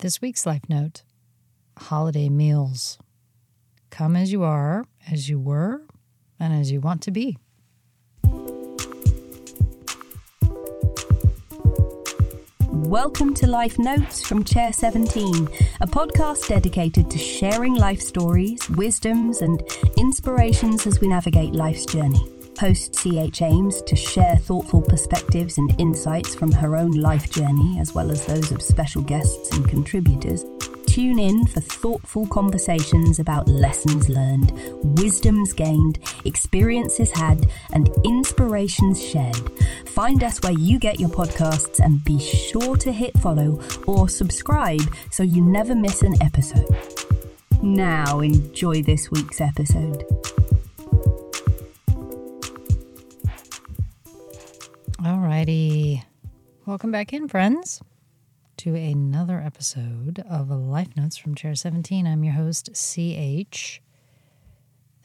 This week's Life Note Holiday Meals. Come as you are, as you were, and as you want to be. Welcome to Life Notes from Chair 17, a podcast dedicated to sharing life stories, wisdoms, and inspirations as we navigate life's journey. Host CH aims to share thoughtful perspectives and insights from her own life journey, as well as those of special guests and contributors. Tune in for thoughtful conversations about lessons learned, wisdoms gained, experiences had, and inspirations shared. Find us where you get your podcasts and be sure to hit follow or subscribe so you never miss an episode. Now, enjoy this week's episode. Alrighty. Welcome back in, friends, to another episode of Life Notes from Chair 17. I'm your host, CH.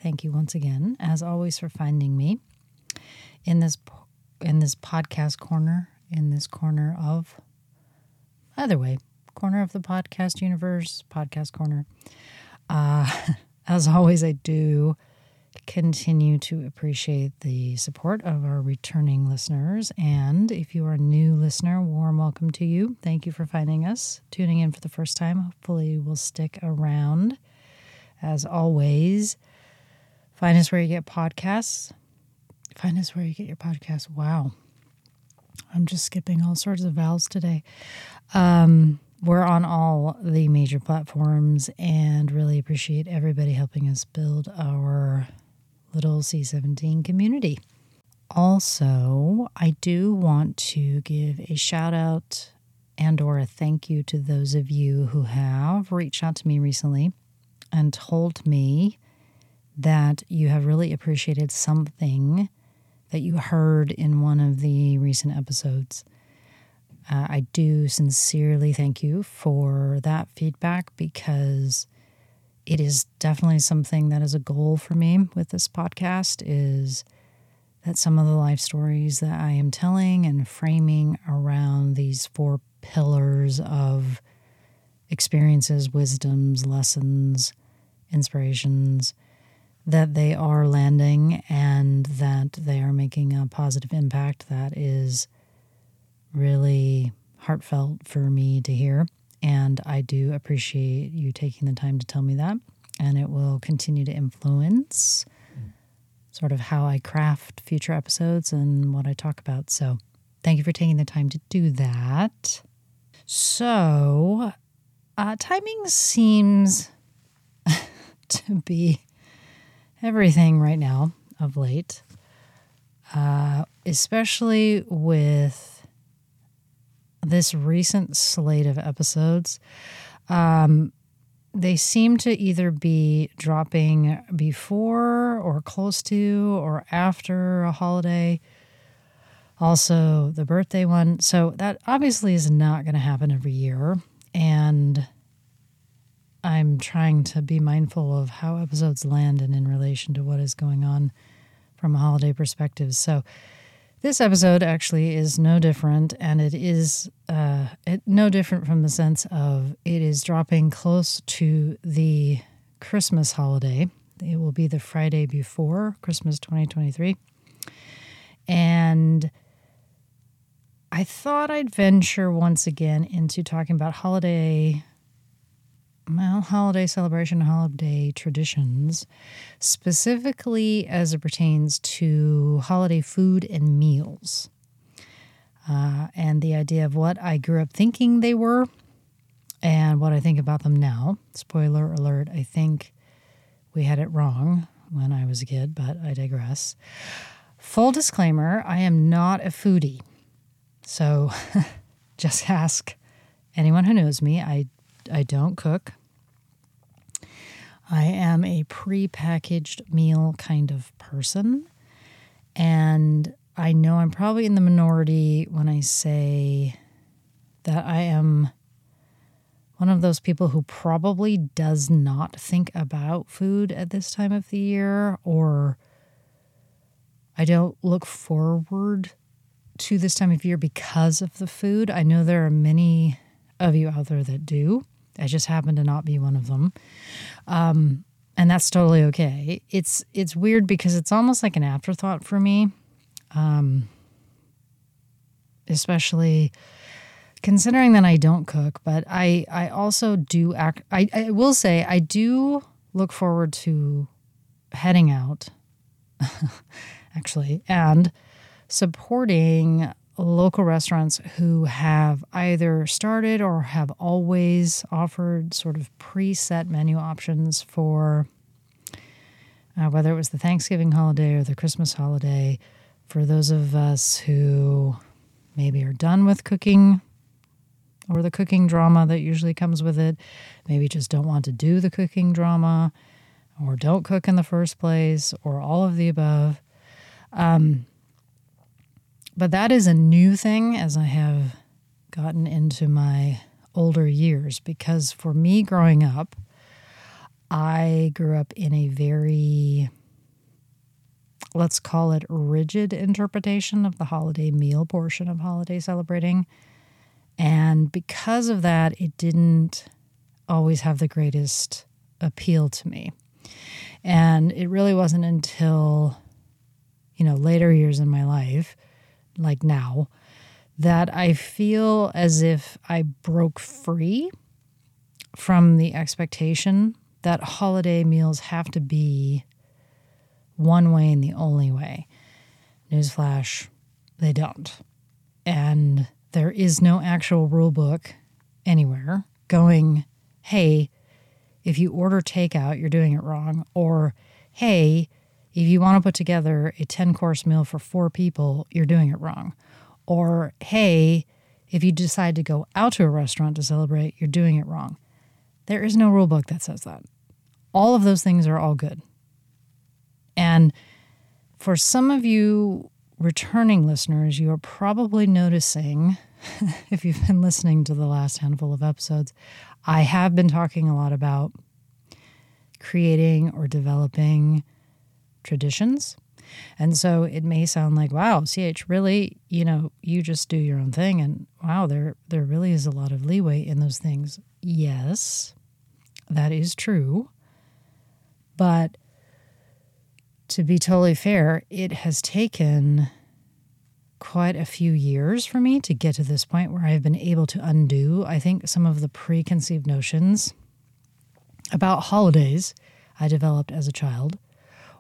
Thank you once again, as always, for finding me in this in this podcast corner, in this corner of either way, corner of the podcast universe, podcast corner. Uh, as always, I do continue to appreciate the support of our returning listeners. And if you are a new listener, warm welcome to you. Thank you for finding us, tuning in for the first time. Hopefully, you will stick around. As always, find us where you get podcasts. Find us where you get your podcasts. Wow. I'm just skipping all sorts of vowels today. Um, we're on all the major platforms and really appreciate everybody helping us build our little C17 community. Also, I do want to give a shout out and or a thank you to those of you who have reached out to me recently and told me that you have really appreciated something that you heard in one of the recent episodes. Uh, I do sincerely thank you for that feedback because it is definitely something that is a goal for me with this podcast is that some of the life stories that I am telling and framing around these four pillars of experiences, wisdoms, lessons, inspirations, that they are landing and that they are making a positive impact that is really heartfelt for me to hear. And I do appreciate you taking the time to tell me that. And it will continue to influence sort of how I craft future episodes and what I talk about. So thank you for taking the time to do that. So, uh, timing seems to be everything right now of late, uh, especially with this recent slate of episodes, um, they seem to either be dropping before or close to or after a holiday. Also, the birthday one. So, that obviously is not going to happen every year. And I'm trying to be mindful of how episodes land and in relation to what is going on from a holiday perspective. So, this episode actually is no different, and it is uh, it, no different from the sense of it is dropping close to the Christmas holiday. It will be the Friday before Christmas 2023. And I thought I'd venture once again into talking about holiday well, holiday celebration, holiday traditions, specifically as it pertains to holiday food and meals. Uh, and the idea of what I grew up thinking they were and what I think about them now. Spoiler alert, I think we had it wrong when I was a kid, but I digress. Full disclaimer I am not a foodie. So just ask anyone who knows me. I I don't cook. I am a pre-packaged meal kind of person. And I know I'm probably in the minority when I say that I am one of those people who probably does not think about food at this time of the year or I don't look forward to this time of year because of the food. I know there are many of you out there that do. I just happen to not be one of them. Um, and that's totally okay. It's it's weird because it's almost like an afterthought for me. Um, especially considering that I don't cook, but I I also do act I, I will say I do look forward to heading out actually and supporting local restaurants who have either started or have always offered sort of preset menu options for uh, whether it was the Thanksgiving holiday or the Christmas holiday. For those of us who maybe are done with cooking or the cooking drama that usually comes with it, maybe just don't want to do the cooking drama or don't cook in the first place or all of the above. Um, but that is a new thing as I have gotten into my older years because for me growing up, I grew up in a very, let's call it rigid interpretation of the holiday meal portion of holiday celebrating. And because of that, it didn't always have the greatest appeal to me. And it really wasn't until, you know, later years in my life like now, that I feel as if I broke free from the expectation that holiday meals have to be one way and the only way. Newsflash, they don't. And there is no actual rule book anywhere going, hey, if you order takeout, you're doing it wrong. Or, hey, if you want to put together a 10 course meal for four people, you're doing it wrong. Or, hey, if you decide to go out to a restaurant to celebrate, you're doing it wrong. There is no rule book that says that. All of those things are all good. And for some of you returning listeners, you are probably noticing, if you've been listening to the last handful of episodes, I have been talking a lot about creating or developing traditions. And so it may sound like, wow, CH, really, you know, you just do your own thing. And wow, there, there really is a lot of leeway in those things. Yes, that is true. But to be totally fair, it has taken quite a few years for me to get to this point where I've been able to undo, I think, some of the preconceived notions about holidays I developed as a child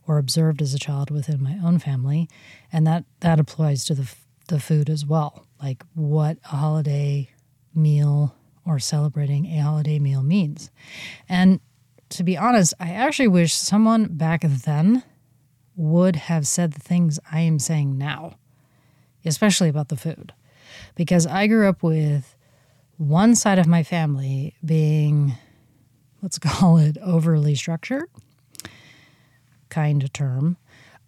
or observed as a child within my own family, and that that applies to the the food as well. Like what a holiday meal or celebrating a holiday meal means. And to be honest, I actually wish someone back then would have said the things I am saying now, especially about the food. Because I grew up with one side of my family being, let's call it overly structured kind of term,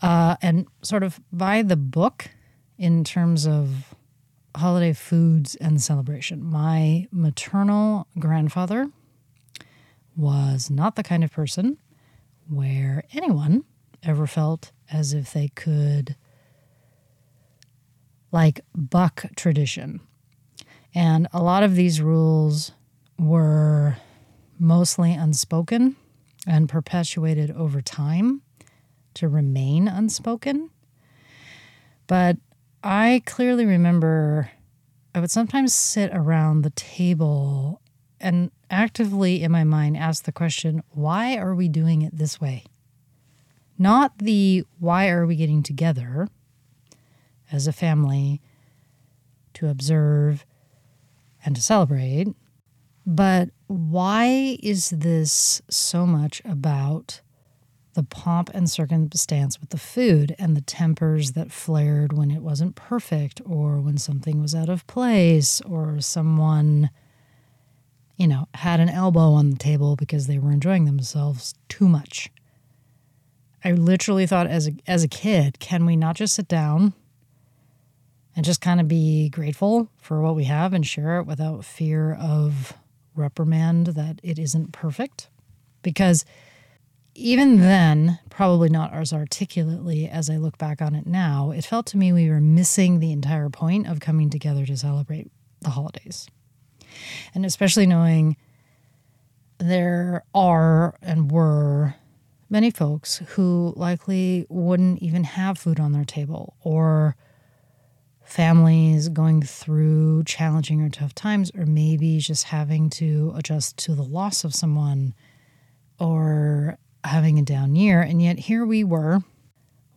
uh, and sort of by the book in terms of holiday foods and celebration. My maternal grandfather was not the kind of person where anyone ever felt as if they could like buck tradition. And a lot of these rules were mostly unspoken and perpetuated over time to remain unspoken. But I clearly remember I would sometimes sit around the table and actively in my mind ask the question, why are we doing it this way? Not the why are we getting together as a family to observe and to celebrate, but why is this so much about the pomp and circumstance with the food and the tempers that flared when it wasn't perfect or when something was out of place or someone you know had an elbow on the table because they were enjoying themselves too much. I literally thought as a as a kid can we not just sit down and just kind of be grateful for what we have and share it without fear of reprimand that it isn't perfect? Because even then, probably not as articulately as I look back on it now, it felt to me we were missing the entire point of coming together to celebrate the holidays. And especially knowing there are and were many folks who likely wouldn't even have food on their table or families going through challenging or tough times, or maybe just having to adjust to the loss of someone or having a down year. And yet here we were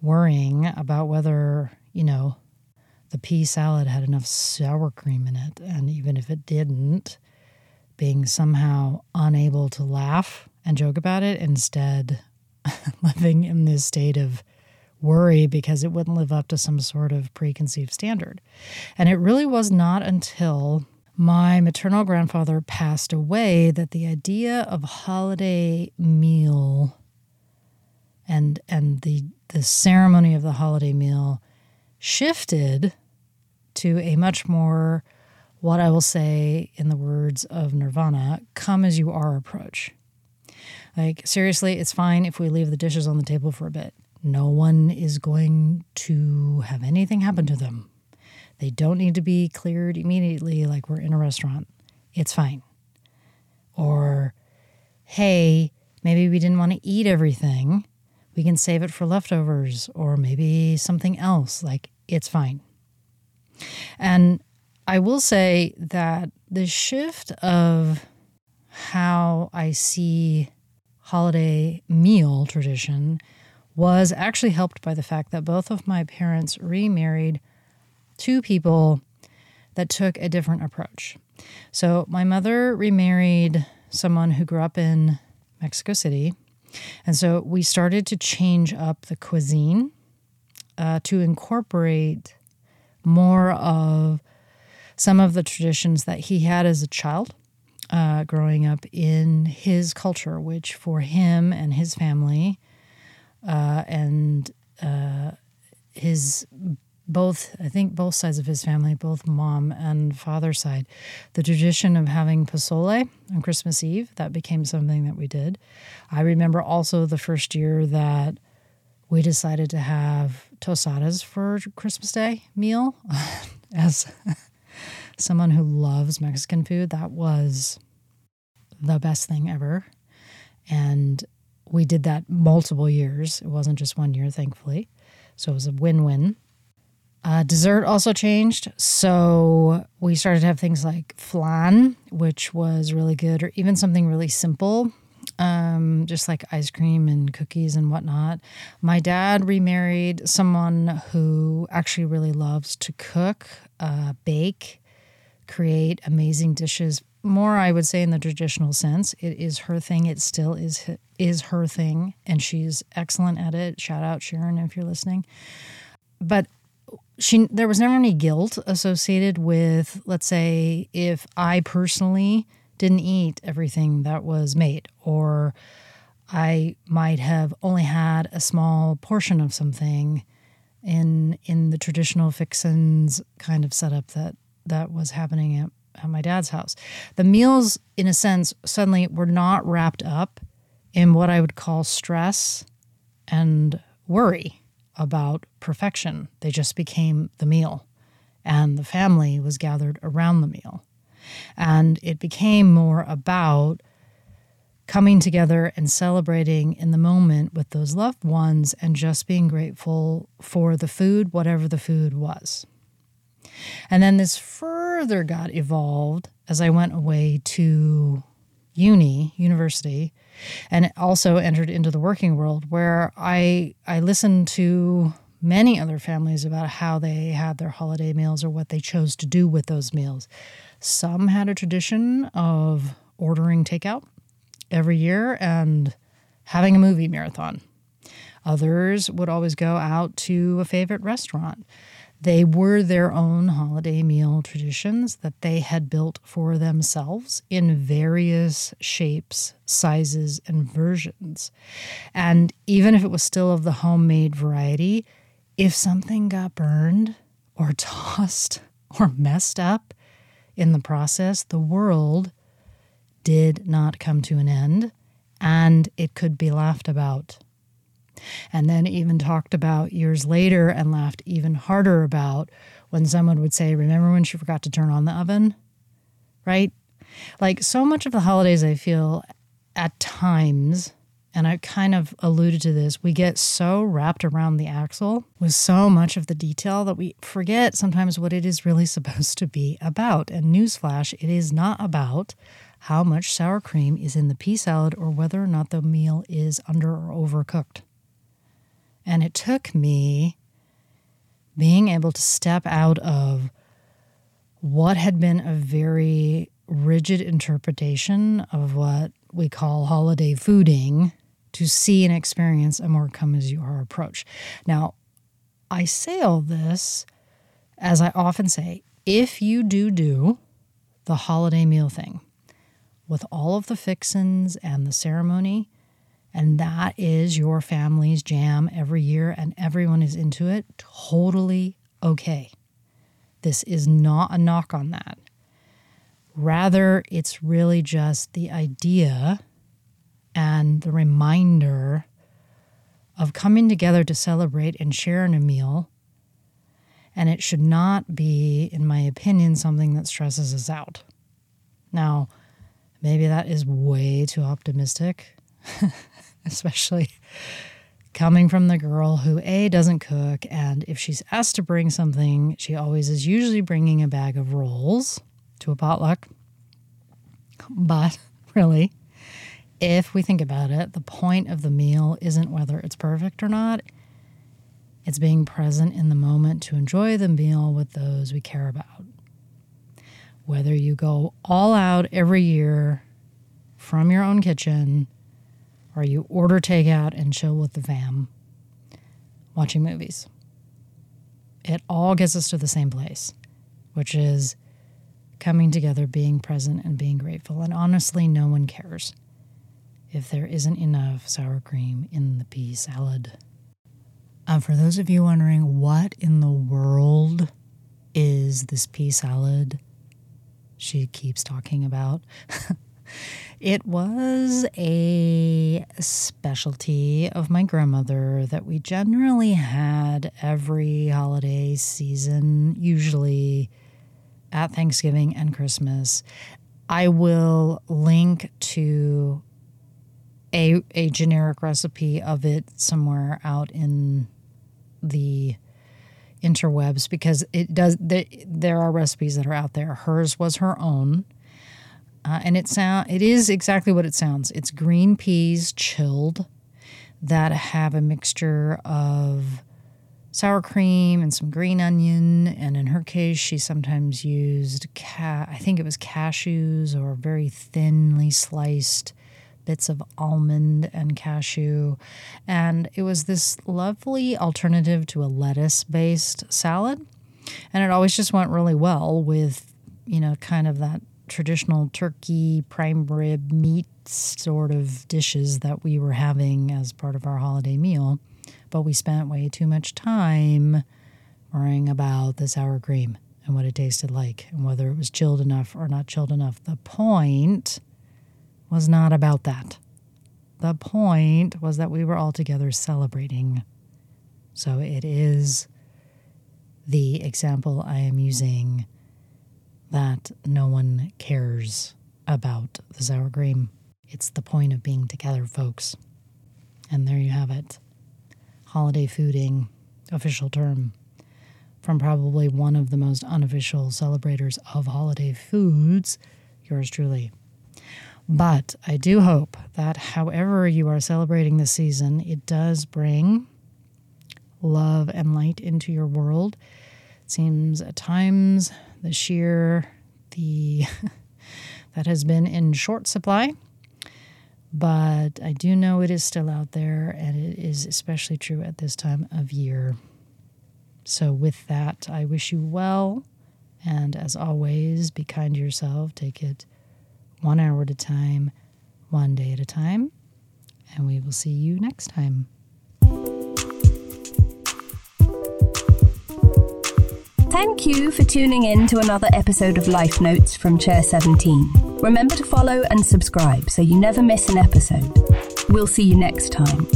worrying about whether, you know, the pea salad had enough sour cream in it. And even if it didn't, being somehow unable to laugh and joke about it, instead living in this state of worry because it wouldn't live up to some sort of preconceived standard. And it really was not until my maternal grandfather passed away that the idea of holiday meal and and the the ceremony of the holiday meal shifted to a much more what I will say in the words of Nirvana, come as you are approach. Like seriously, it's fine if we leave the dishes on the table for a bit. No one is going to have anything happen to them. They don't need to be cleared immediately like we're in a restaurant. It's fine. Or, hey, maybe we didn't want to eat everything. We can save it for leftovers or maybe something else. Like, it's fine. And I will say that the shift of how I see holiday meal tradition was actually helped by the fact that both of my parents remarried two people that took a different approach. So my mother remarried someone who grew up in Mexico City. And so we started to change up the cuisine uh, to incorporate more of some of the traditions that he had as a child uh, growing up in his culture, which for him and his family uh, and uh, his both I think both sides of his family, both mom and father side, the tradition of having pozole on Christmas Eve that became something that we did. I remember also the first year that we decided to have tostadas for Christmas Day meal. As someone who loves Mexican food, that was the best thing ever. And we did that multiple years. It wasn't just one year, thankfully. So it was a win win. Uh, dessert also changed. So we started to have things like flan, which was really good, or even something really simple, um, just like ice cream and cookies and whatnot. My dad remarried someone who actually really loves to cook, uh, bake, create amazing dishes more i would say in the traditional sense it is her thing it still is is her thing and she's excellent at it shout out sharon if you're listening but she there was never any guilt associated with let's say if i personally didn't eat everything that was made or i might have only had a small portion of something in in the traditional fixins kind of setup that that was happening at at my dad's house. The meals, in a sense, suddenly were not wrapped up in what I would call stress and worry about perfection. They just became the meal, and the family was gathered around the meal. And it became more about coming together and celebrating in the moment with those loved ones and just being grateful for the food, whatever the food was. And then this further got evolved as I went away to uni, university, and also entered into the working world where I I listened to many other families about how they had their holiday meals or what they chose to do with those meals. Some had a tradition of ordering takeout every year and having a movie marathon. Others would always go out to a favorite restaurant. They were their own holiday meal traditions that they had built for themselves in various shapes, sizes, and versions. And even if it was still of the homemade variety, if something got burned or tossed or messed up in the process, the world did not come to an end and it could be laughed about and then even talked about years later and laughed even harder about when someone would say, Remember when she forgot to turn on the oven? Right? Like so much of the holidays, I feel at times, and I kind of alluded to this, we get so wrapped around the axle with so much of the detail that we forget sometimes what it is really supposed to be about. And newsflash, it is not about how much sour cream is in the pea salad or whether or not the meal is under or overcooked. And it took me being able to step out of what had been a very rigid interpretation of what we call holiday fooding to see and experience a more come as you are approach. Now, I say all this, as I often say, if you do do the holiday meal thing with all of the fixins and the ceremony, and that is your family's jam every year and everyone is into it, totally okay. This is not a knock on that. Rather, it's really just the idea and the reminder of coming together to celebrate and share in a meal. And it should not be, in my opinion, something that stresses us out. Now, maybe that is way too optimistic, especially coming from the girl who A doesn't cook, and if she's asked to bring something, she always is usually bringing a bag of rolls to a potluck. But really, if we think about it, the point of the meal isn't whether it's perfect or not. It's being present in the moment to enjoy the meal with those we care about. Whether you go all out every year from your own kitchen or you order takeout and chill with the fam watching movies. It all gets us to the same place, which is coming together, being present, and being grateful. And honestly, no one cares if there isn't enough sour cream in the pea salad. Uh, for those of you wondering what in the world is this pea salad she keeps talking about, it was a specialty of my grandmother that we generally had every holiday season, usually at Thanksgiving and Christmas. I will link to a a generic recipe of it somewhere out in the interwebs because it does there, there are recipes that are out there. Hers was her own. Uh, and it sound it is exactly what it sounds. It's green peas chilled that have a mixture of sour cream and some green onion. And in her case, she sometimes used, ca- I think it was cashews or very thinly sliced bits of almond and cashew. And it was this lovely alternative to a lettuce based salad. And it always just went really well with, you know, kind of that traditional turkey, prime rib, meat sort of dishes that we were having as part of our holiday meal but we spent way too much time worrying about the sour cream and what it tasted like and whether it was chilled enough or not chilled enough. The point was not about that. The point was that we were all together celebrating. So it is the example I am using that no one cares about the sour cream. It's the point of being together, folks. And there you have it holiday fooding official term from probably one of the most unofficial celebrators of holiday foods, yours truly. But I do hope that however you are celebrating this season, it does bring love and light into your world. It seems at times this year the that has been in short supply but I do know it is still out there, and it is especially true at this time of year. So, with that, I wish you well. And as always, be kind to yourself. Take it one hour at a time, one day at a time. And we will see you next time. Thank you for tuning in to another episode of Life Notes from Chair 17. Remember to follow and subscribe so you never miss an episode. We'll see you next time.